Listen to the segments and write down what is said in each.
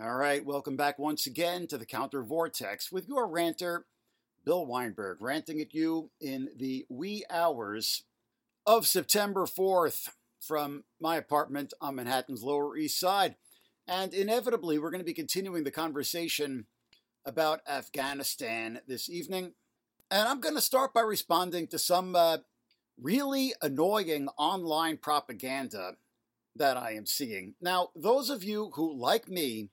All right, welcome back once again to the Counter Vortex with your ranter, Bill Weinberg, ranting at you in the wee hours of September 4th from my apartment on Manhattan's Lower East Side. And inevitably, we're going to be continuing the conversation about Afghanistan this evening. And I'm going to start by responding to some uh, really annoying online propaganda that I am seeing. Now, those of you who, like me,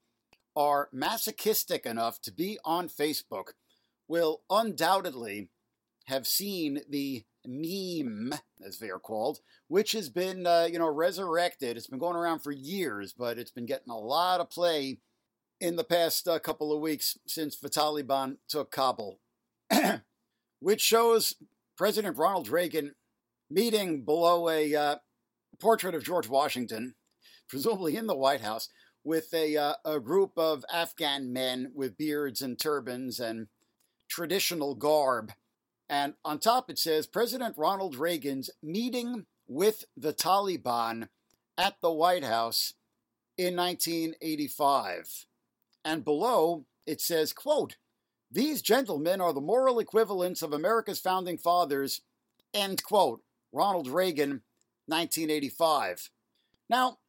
are masochistic enough to be on Facebook will undoubtedly have seen the meme, as they are called, which has been, uh, you know, resurrected. It's been going around for years, but it's been getting a lot of play in the past uh, couple of weeks since the Taliban took Kabul, which shows President Ronald Reagan meeting below a uh, portrait of George Washington, presumably in the White House, with a, uh, a group of Afghan men with beards and turbans and traditional garb. And on top it says President Ronald Reagan's meeting with the Taliban at the White House in 1985. And below it says, quote, these gentlemen are the moral equivalents of America's founding fathers, end quote. Ronald Reagan, 1985. Now,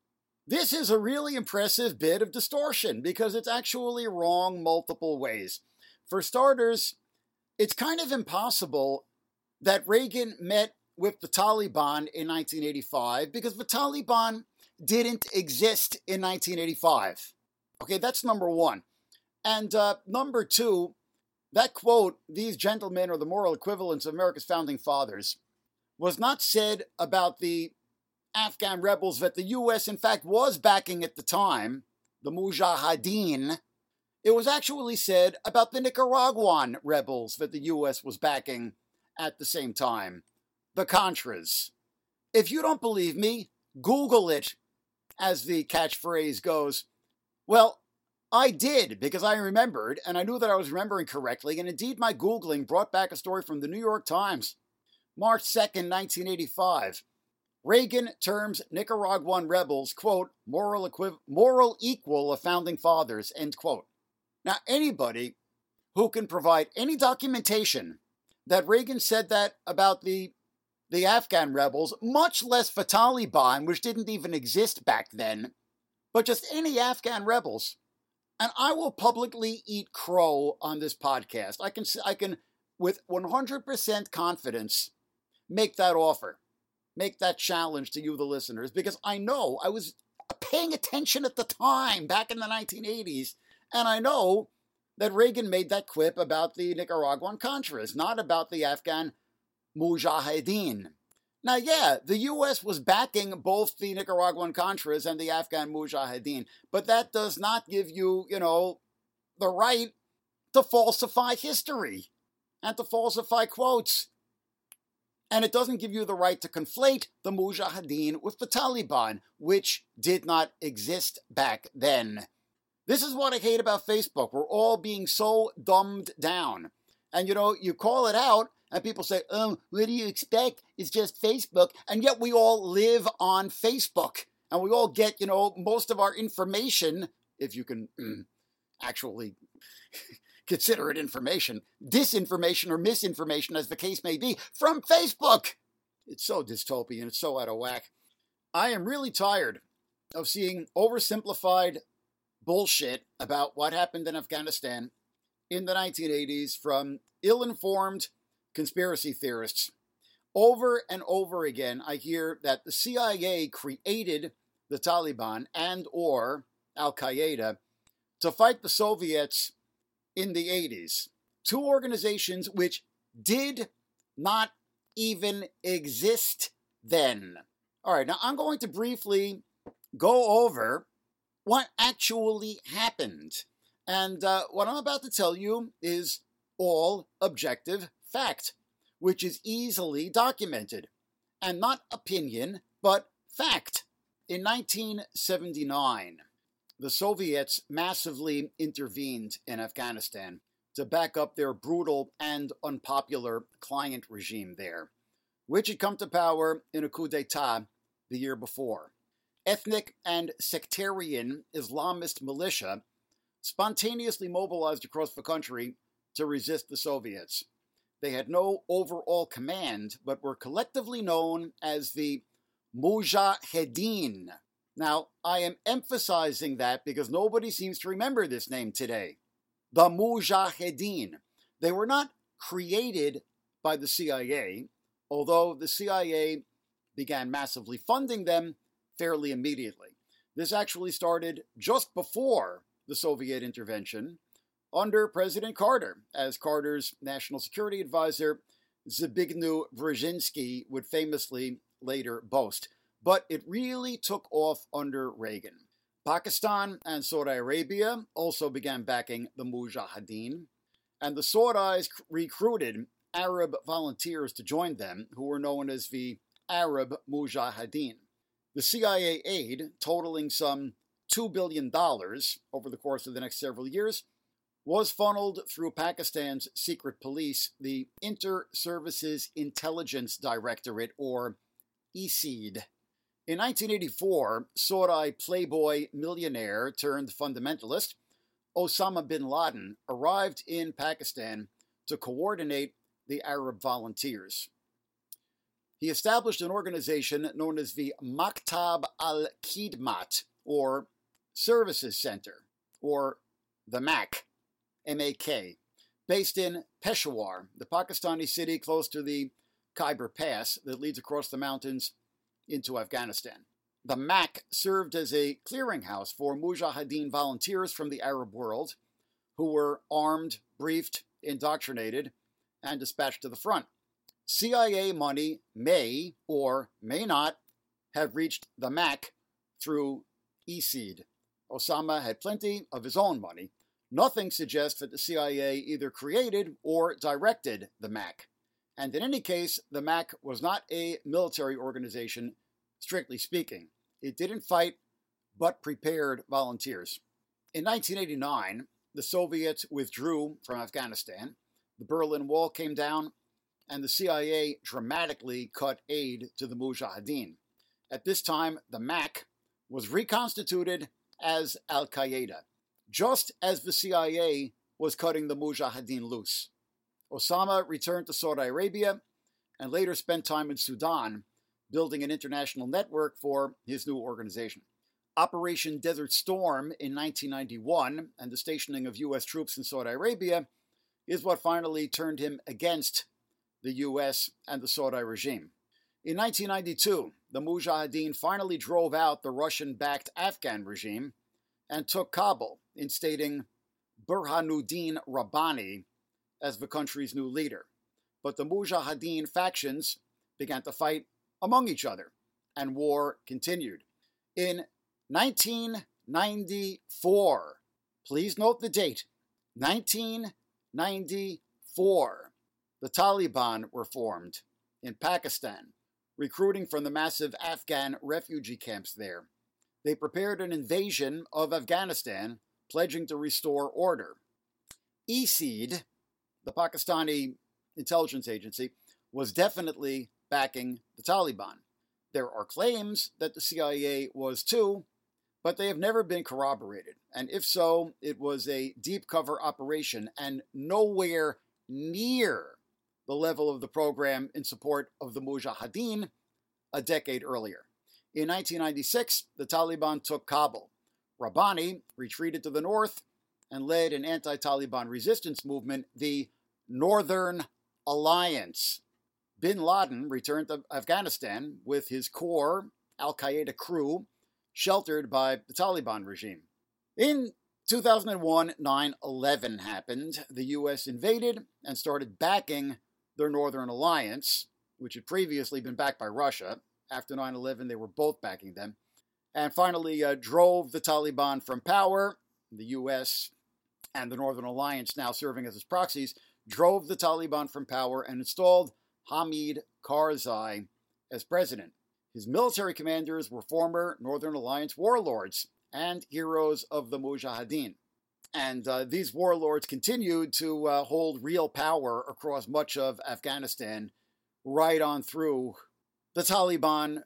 this is a really impressive bit of distortion because it's actually wrong multiple ways. For starters, it's kind of impossible that Reagan met with the Taliban in 1985 because the Taliban didn't exist in 1985. Okay, that's number one. And uh, number two, that quote, these gentlemen are the moral equivalents of America's founding fathers, was not said about the Afghan rebels that the U.S., in fact, was backing at the time, the Mujahideen, it was actually said about the Nicaraguan rebels that the U.S. was backing at the same time, the Contras. If you don't believe me, Google it, as the catchphrase goes. Well, I did because I remembered, and I knew that I was remembering correctly, and indeed my Googling brought back a story from the New York Times, March 2nd, 1985. Reagan terms Nicaraguan rebels, quote, moral, moral equal of founding fathers, end quote. Now, anybody who can provide any documentation that Reagan said that about the, the Afghan rebels, much less the Taliban, which didn't even exist back then, but just any Afghan rebels, and I will publicly eat crow on this podcast. I can, I can with 100% confidence, make that offer make that challenge to you, the listeners, because I know I was paying attention at the time back in the 1980s, and I know that Reagan made that quip about the Nicaraguan Contras, not about the Afghan Mujahideen. Now, yeah, the U.S. was backing both the Nicaraguan Contras and the Afghan Mujahideen, but that does not give you, you know, the right to falsify history and to falsify quotes and it doesn't give you the right to conflate the Mujahideen with the Taliban, which did not exist back then. This is what I hate about Facebook. We're all being so dumbed down. And you know, you call it out, and people say, oh, what do you expect? It's just Facebook. And yet we all live on Facebook. And we all get, you know, most of our information, if you can mm, actually consider it information, disinformation or misinformation, as the case may be, from Facebook. It's so dystopian, it's so out of whack. I am really tired of seeing oversimplified bullshit about what happened in Afghanistan in the 1980s from ill informed conspiracy theorists. Over and over again, I hear that the CIA created the Taliban and or Al Qaeda to fight the Soviets in the 80s. Two organizations which did not even exist then. All right, now I'm going to briefly go over what actually happened. And uh, what I'm about to tell you is all objective fact, which is easily documented. And not opinion, but fact. In 1979, the Soviets massively intervened in Afghanistan to back up their brutal and unpopular client regime there, which had come to power in a coup d'etat the year before. Ethnic and sectarian Islamist militia spontaneously mobilized across the country to resist the Soviets. They had no overall command, but were collectively known as the Mujahedin. Now, I am emphasizing that because nobody seems to remember this name today. The Mujahedin. They were not created by the CIA, although the CIA began massively funding them fairly immediately. This actually started just before the Soviet intervention under President Carter, as Carter's national security advisor Zbigniew Brzezinski would famously later boast. But it really took off under Reagan. Pakistan and Saudi Arabia also began backing the Mujahideen, and the Saudis recruited Arab volunteers to join them, who were known as the Arab Mujahideen. The CIA aid, totaling some $2 billion over the course of the next several years, was funneled through Pakistan's secret police, the Inter Services Intelligence Directorate, or ISID. In 1984, Saudi playboy millionaire turned fundamentalist Osama bin Laden arrived in Pakistan to coordinate the Arab volunteers. He established an organization known as the Maktab al Khidmat, or Services Center, or the MAK, M A K, based in Peshawar, the Pakistani city close to the Khyber Pass that leads across the mountains into Afghanistan. The MAK served as a clearinghouse for Mujahideen volunteers from the Arab world who were armed, briefed, indoctrinated, and dispatched to the front. CIA money may or may not have reached the MAK through ISID. Osama had plenty of his own money. Nothing suggests that the CIA either created or directed the MAK. And in any case, the MAK was not a military organization, strictly speaking. It didn't fight, but prepared volunteers. In 1989, the Soviets withdrew from Afghanistan, the Berlin Wall came down, and the CIA dramatically cut aid to the Mujahideen. At this time, the MAK was reconstituted as Al Qaeda, just as the CIA was cutting the Mujahideen loose. Osama returned to Saudi Arabia and later spent time in Sudan building an international network for his new organization. Operation Desert Storm in 1991 and the stationing of U.S. troops in Saudi Arabia is what finally turned him against the U.S. and the Saudi regime. In 1992, the Mujahideen finally drove out the Russian backed Afghan regime and took Kabul, instating Burhanuddin Rabbani as the country's new leader. But the Mujahideen factions began to fight among each other, and war continued. In 1994, please note the date 1994, the Taliban were formed in Pakistan, recruiting from the massive Afghan refugee camps there. They prepared an invasion of Afghanistan, pledging to restore order. ISID, the Pakistani intelligence agency, was definitely backing the Taliban. There are claims that the CIA was too, but they have never been corroborated. And if so, it was a deep cover operation and nowhere near the level of the program in support of the Mujahideen a decade earlier. In 1996, the Taliban took Kabul. Rabbani retreated to the north and led an anti Taliban resistance movement, the Northern Alliance, bin Laden returned to Afghanistan with his core Al Qaeda crew sheltered by the Taliban regime. In 2001, 9 11 happened. The U.S. invaded and started backing their Northern Alliance, which had previously been backed by Russia. After 9 11, they were both backing them. And finally, uh, drove the Taliban from power. The U.S. and the Northern Alliance, now serving as its proxies, drove the Taliban from power and installed Hamid Karzai as president. His military commanders were former Northern Alliance warlords and heroes of the Mujahideen. And uh, these warlords continued to uh, hold real power across much of Afghanistan right on through the Taliban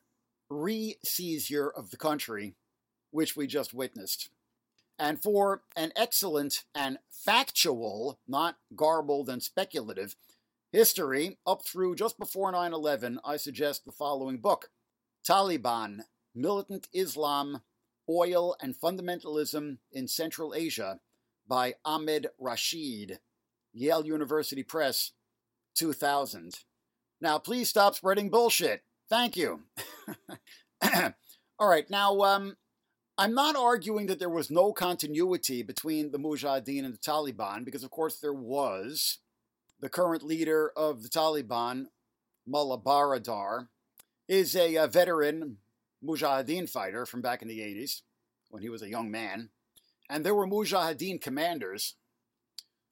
re seizure of the country, which we just witnessed. And for an excellent and factual, not garbled and speculative, history up through just before 9 11, I suggest the following book Taliban Militant Islam, Oil and Fundamentalism in Central Asia by Ahmed Rashid, Yale University Press, 2000. Now, please stop spreading bullshit. Thank you. All right, now, um, I'm not arguing that there was no continuity between the Mujahideen and the Taliban, because of course there was. The current leader of the Taliban, Mullah Baradar, is a, a veteran Mujahideen fighter from back in the 80s when he was a young man. And there were Mujahideen commanders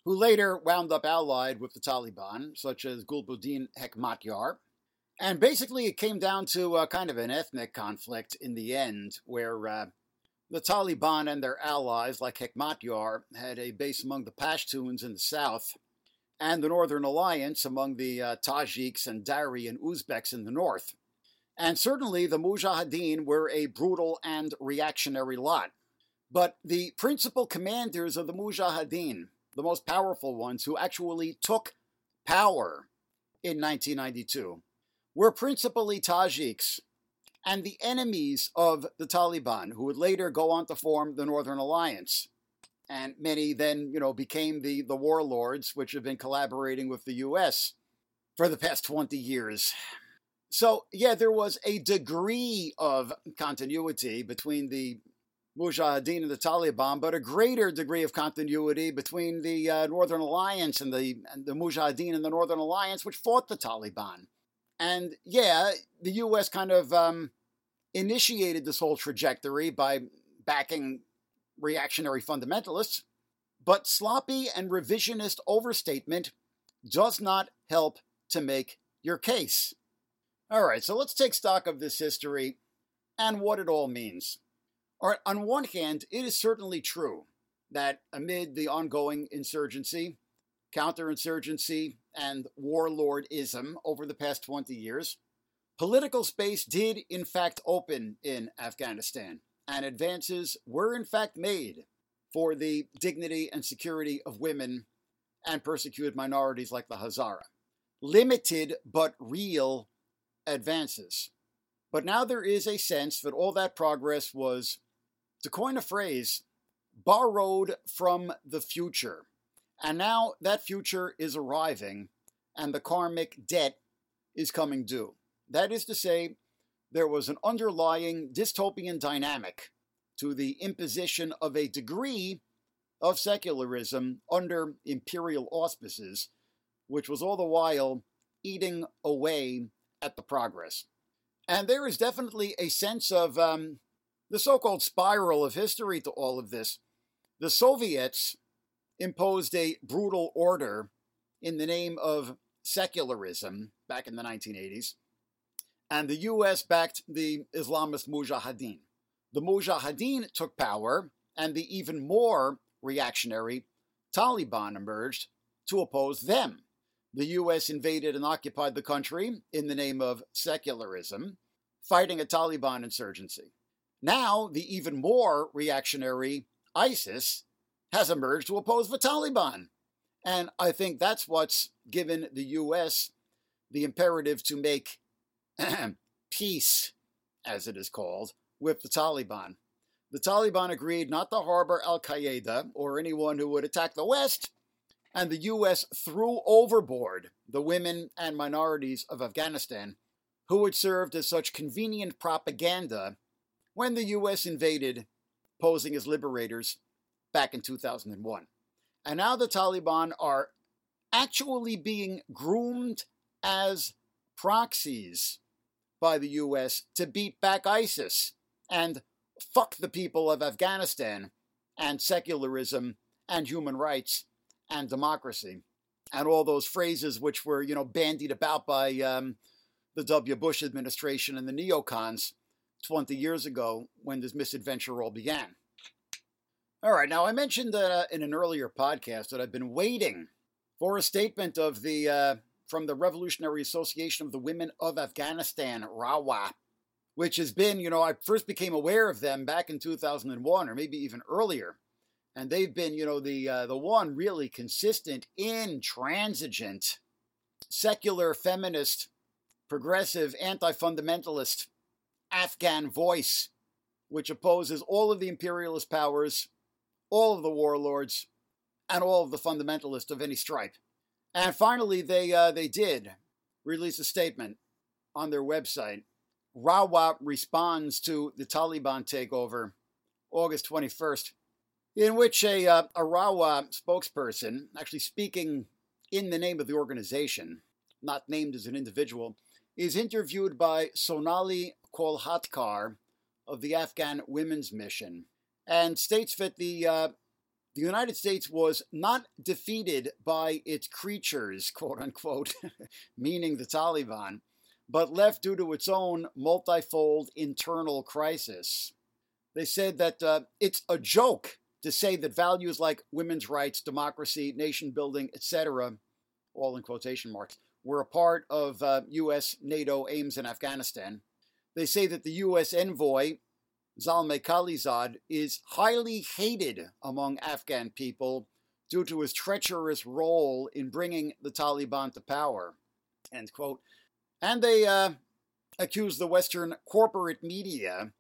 who later wound up allied with the Taliban, such as Gulbuddin Hekmatyar. And basically, it came down to a kind of an ethnic conflict in the end, where uh, the Taliban and their allies, like Hekmatyar, had a base among the Pashtuns in the south, and the Northern Alliance among the uh, Tajiks and Dari and Uzbeks in the north. And certainly the Mujahideen were a brutal and reactionary lot. But the principal commanders of the Mujahideen, the most powerful ones who actually took power in 1992, were principally Tajiks and the enemies of the Taliban, who would later go on to form the Northern Alliance. And many then, you know, became the, the warlords, which have been collaborating with the U.S. for the past 20 years. So, yeah, there was a degree of continuity between the Mujahideen and the Taliban, but a greater degree of continuity between the uh, Northern Alliance and the, and the Mujahideen and the Northern Alliance, which fought the Taliban. And yeah, the U.S. kind of um, initiated this whole trajectory by backing reactionary fundamentalists, but sloppy and revisionist overstatement does not help to make your case. All right, so let's take stock of this history and what it all means. All right, on one hand, it is certainly true that amid the ongoing insurgency, counterinsurgency, and warlordism over the past 20 years, political space did in fact open in Afghanistan, and advances were in fact made for the dignity and security of women and persecuted minorities like the Hazara. Limited but real advances. But now there is a sense that all that progress was to coin a phrase, borrowed from the future. And now that future is arriving, and the karmic debt is coming due. That is to say, there was an underlying dystopian dynamic to the imposition of a degree of secularism under imperial auspices, which was all the while eating away at the progress. And there is definitely a sense of um, the so called spiral of history to all of this. The Soviets imposed a brutal order in the name of secularism back in the 1980s, and the US backed the Islamist Mujahideen. The Mujahideen took power, and the even more reactionary Taliban emerged to oppose them. The US invaded and occupied the country in the name of secularism, fighting a Taliban insurgency. Now, the even more reactionary ISIS has emerged to oppose the Taliban. And I think that's what's given the U.S. the imperative to make peace, as it is called, with the Taliban. The Taliban agreed not to harbor Al Qaeda or anyone who would attack the West, and the U.S. threw overboard the women and minorities of Afghanistan who had served as such convenient propaganda when the U.S. invaded, posing as liberators back in 2001. And now the Taliban are actually being groomed as proxies by the U.S. to beat back ISIS and fuck the people of Afghanistan and secularism and human rights and democracy and all those phrases which were, you know, bandied about by um, the W. Bush administration and the neocons 20 years ago when this misadventure all began. All right, now I mentioned uh, in an earlier podcast that I've been waiting for a statement of the uh, from the Revolutionary Association of the Women of Afghanistan, RAWA, which has been, you know, I first became aware of them back in 2001 or maybe even earlier. and they've been, you know, the uh, the one really consistent, intransigent, secular, feminist, progressive, anti-fundamentalist Afghan voice, which opposes all of the imperialist powers, all of the warlords, and all of the fundamentalists of any stripe. And finally, they uh, they did release a statement on their website. Rawa responds to the Taliban takeover, August 21st, in which a, uh, a Rawa spokesperson, actually speaking in the name of the organization, not named as an individual, is interviewed by Sonali Kolhatkar of the Afghan Women's Mission and states that the uh, the United States was not defeated by its creatures, quote unquote, meaning the Taliban, but left due to its own multifold internal crisis. They said that uh, it's a joke to say that values like women's rights, democracy, nation building, etc., all in quotation marks, were a part of uh, U.S. NATO aims in Afghanistan. They say that the U.S. envoy Zalmay Khalilzad is highly hated among Afghan people due to his treacherous role in bringing the Taliban to power. End quote. And they uh, accuse the Western corporate media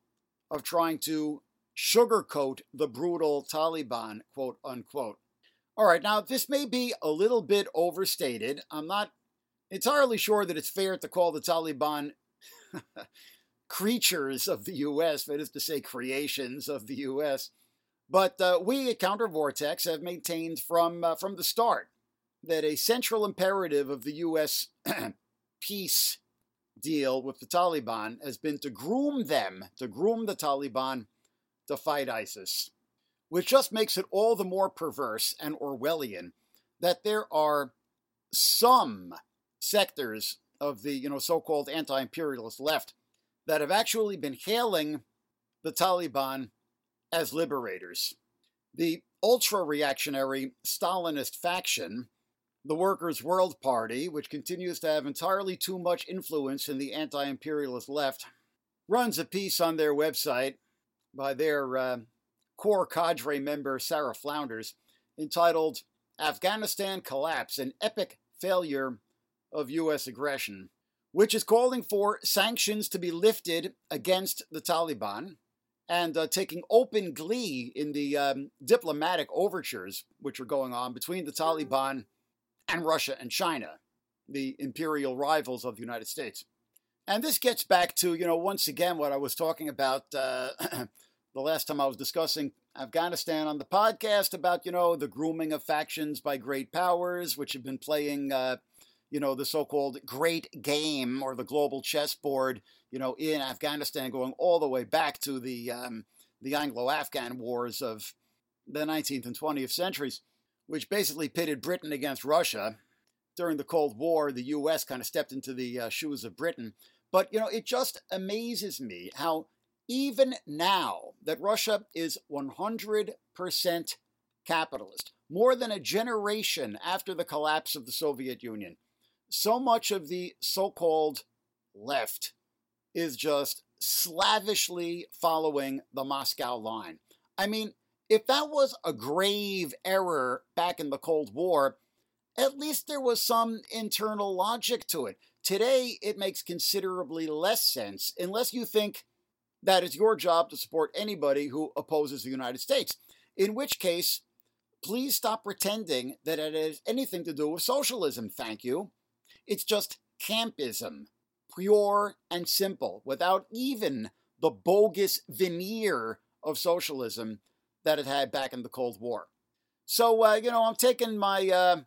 of trying to sugarcoat the brutal Taliban, quote unquote. All right, now this may be a little bit overstated. I'm not entirely sure that it's fair to call the Taliban creatures of the U.S., that is to say, creations of the U.S. But uh, we at Counter Vortex have maintained from uh, from the start that a central imperative of the U.S. peace deal with the Taliban has been to groom them, to groom the Taliban to fight ISIS, which just makes it all the more perverse and Orwellian that there are some sectors of the you know so-called anti-imperialist left that have actually been hailing the Taliban as liberators. The ultra reactionary Stalinist faction, the Workers' World Party, which continues to have entirely too much influence in the anti imperialist left, runs a piece on their website by their uh, core cadre member Sarah Flounders entitled Afghanistan Collapse An Epic Failure of U.S. Aggression which is calling for sanctions to be lifted against the Taliban and uh, taking open glee in the um, diplomatic overtures which are going on between the Taliban and Russia and China, the imperial rivals of the United States. And this gets back to, you know, once again, what I was talking about uh, the last time I was discussing Afghanistan on the podcast about, you know, the grooming of factions by great powers, which have been playing. Uh, you know, the so-called great game or the global chessboard, you know, in Afghanistan, going all the way back to the um, the Anglo-Afghan wars of the 19th and 20th centuries, which basically pitted Britain against Russia. During the Cold War, the U.S. kind of stepped into the uh, shoes of Britain. But you know, it just amazes me how even now that Russia is 100% capitalist, more than a generation after the collapse of the Soviet Union, so much of the so called left is just slavishly following the Moscow line. I mean, if that was a grave error back in the Cold War, at least there was some internal logic to it. Today, it makes considerably less sense unless you think that it's your job to support anybody who opposes the United States. In which case, please stop pretending that it has anything to do with socialism, thank you. It's just campism, pure and simple, without even the bogus veneer of socialism that it had back in the Cold War. So, uh, you know, I'm taking my uh,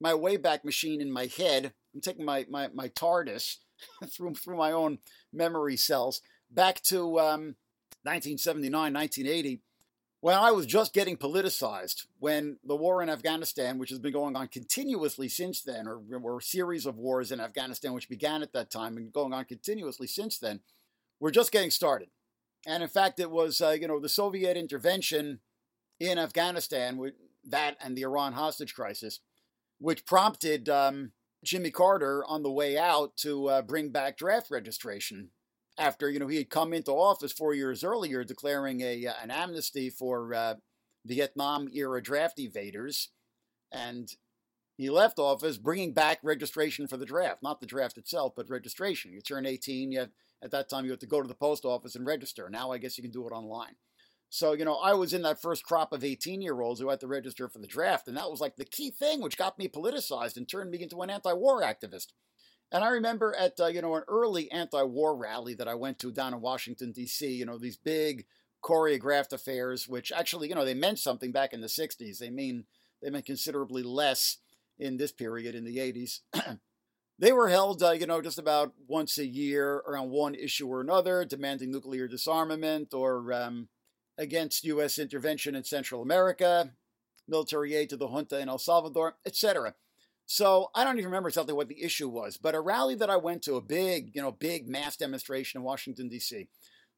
my Wayback Machine in my head. I'm taking my my, my TARDIS through through my own memory cells back to um, 1979, 1980, when I was just getting politicized, when the war in Afghanistan, which has been going on continuously since then, or, or a series of wars in Afghanistan, which began at that time and going on continuously since then, we're just getting started. And in fact, it was uh, you know the Soviet intervention in Afghanistan, that and the Iran hostage crisis, which prompted um, Jimmy Carter on the way out to uh, bring back draft registration after you know he had come into office four years earlier, declaring a uh, an amnesty for uh, Vietnam era draft evaders. And he left office bringing back registration for the draft, not the draft itself, but registration. You turn 18, you have, at that time you have to go to the post office and register. Now I guess you can do it online. So, you know, I was in that first crop of 18 year olds who had to register for the draft, and that was like the key thing which got me politicized and turned me into an anti war activist. And I remember at, uh, you know, an early anti war rally that I went to down in Washington, D.C., you know, these big choreographed affairs, which actually, you know, they meant something back in the 60s. They mean, they meant considerably less in this period in the 80s. they were held, uh, you know, just about once a year around one issue or another, demanding nuclear disarmament or, um, against U.S. intervention in Central America, military aid to the junta in El Salvador, etc. So I don't even remember exactly what the issue was, but a rally that I went to, a big, you know, big mass demonstration in Washington, D.C.,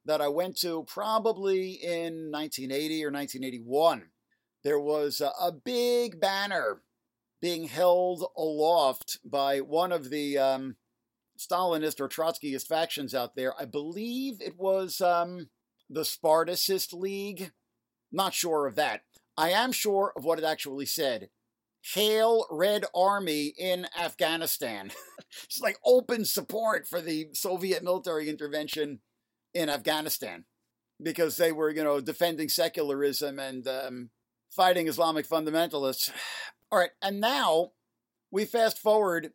that I went to probably in 1980 or 1981, there was a, a big banner being held aloft by one of the um, Stalinist or Trotskyist factions out there. I believe it was. Um, the Spartacist League. Not sure of that. I am sure of what it actually said. Hail Red Army in Afghanistan. it's like open support for the Soviet military intervention in Afghanistan because they were, you know, defending secularism and um, fighting Islamic fundamentalists. All right, and now we fast forward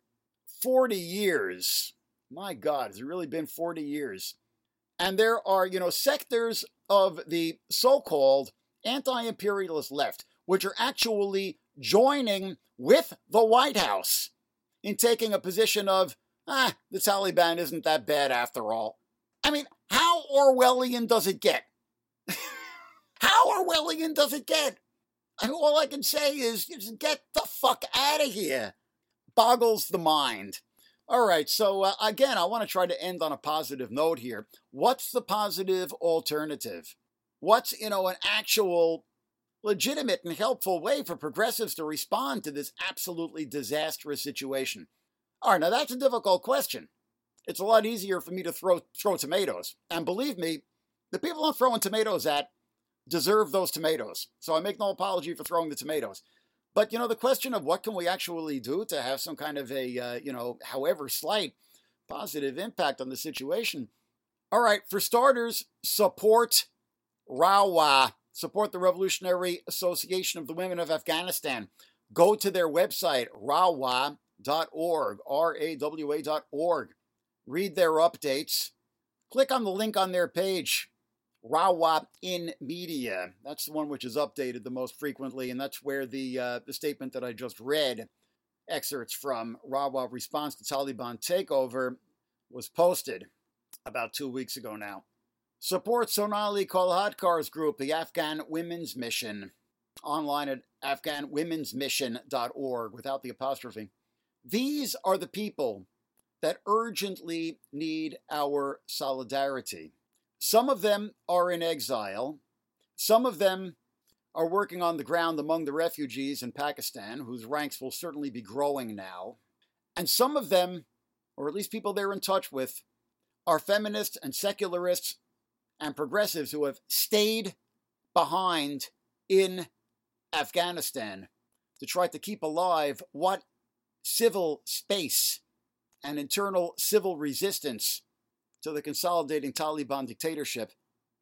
40 years. My God, has it really been 40 years? And there are, you know, sectors of the so called anti imperialist left, which are actually joining with the White House in taking a position of, ah, the Taliban isn't that bad after all. I mean, how Orwellian does it get? how Orwellian does it get? I mean, all I can say is, get the fuck out of here. Boggles the mind. All right, so uh, again, I want to try to end on a positive note here. What's the positive alternative? What's, you know, an actual legitimate and helpful way for progressives to respond to this absolutely disastrous situation? All right, now that's a difficult question. It's a lot easier for me to throw throw tomatoes. And believe me, the people I'm throwing tomatoes at deserve those tomatoes. So I make no apology for throwing the tomatoes. But you know, the question of what can we actually do to have some kind of a uh, you know, however slight positive impact on the situation. All right, for starters, support RAWA, support the Revolutionary Association of the Women of Afghanistan. Go to their website, rawa.org, R A W A.org. Read their updates. Click on the link on their page. Rawa in Media. That's the one which is updated the most frequently, and that's where the uh, the statement that I just read, excerpts from Rawa response to Taliban takeover, was posted about two weeks ago now. Support Sonali Kolhatkar's group, the Afghan Women's Mission, online at afghanwomensmission.org without the apostrophe. These are the people that urgently need our solidarity. Some of them are in exile. Some of them are working on the ground among the refugees in Pakistan, whose ranks will certainly be growing now. And some of them, or at least people they're in touch with, are feminists and secularists and progressives who have stayed behind in Afghanistan to try to keep alive what civil space and internal civil resistance to the consolidating Taliban dictatorship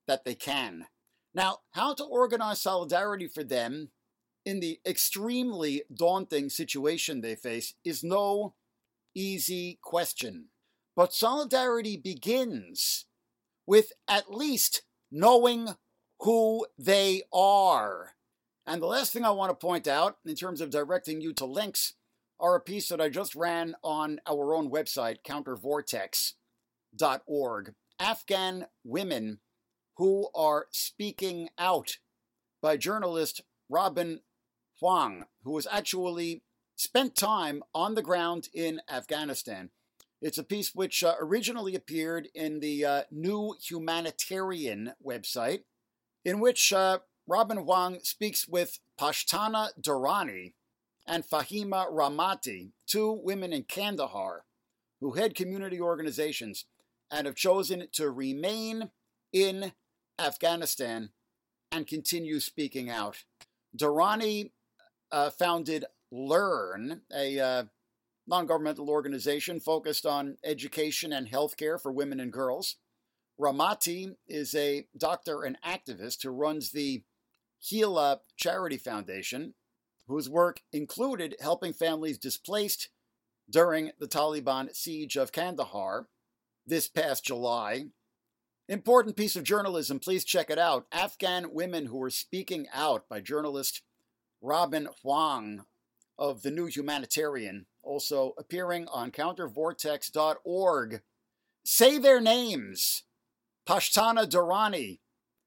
that they can. Now, how to organize solidarity for them in the extremely daunting situation they face is no easy question. But solidarity begins with at least knowing who they are. And the last thing I want to point out, in terms of directing you to links, are a piece that I just ran on our own website, countervortex.org. Afghan women who are speaking out by journalist Robin Huang, who has actually spent time on the ground in Afghanistan. It's a piece which uh, originally appeared in the uh, New Humanitarian website, in which uh, Robin Huang speaks with Pashtana Durrani and Fahima Rahmati, two women in Kandahar who head community organizations and have chosen to remain in Afghanistan and continue speaking out. Durrani uh, founded Learn, a uh, non governmental organization focused on education and healthcare for women and girls. Rahmati is a doctor and activist who runs the Heal Charity Foundation, whose work included helping families displaced during the Taliban siege of Kandahar this past July. Important piece of journalism, please check it out. Afghan women who were speaking out by journalist Robin Huang of The New Humanitarian, also appearing on countervortex.org. Say their names Pashtana Durrani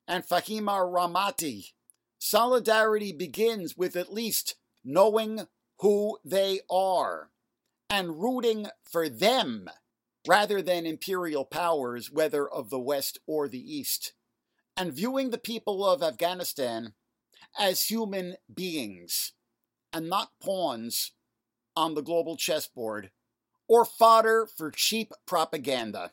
and Fahima Rahmati. Solidarity begins with at least knowing who they are and rooting for them rather than imperial powers, whether of the West or the East, and viewing the people of Afghanistan as human beings and not pawns on the global chessboard or fodder for cheap propaganda.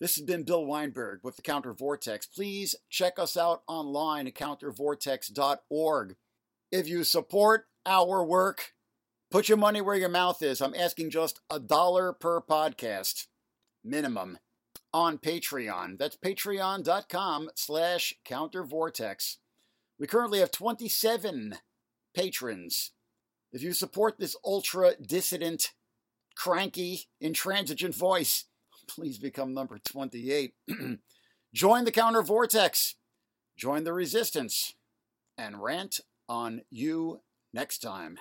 This has been Bill Weinberg with the Counter Vortex. Please check us out online at countervortex.org. If you support our work, put your money where your mouth is. I'm asking just a dollar per podcast minimum on Patreon. That's patreon.com slash countervortex. We currently have 27 patrons. If you support this ultra dissident, cranky, intransigent voice, please become number 28. Join the counter vortex, join the resistance, and rant on you next time.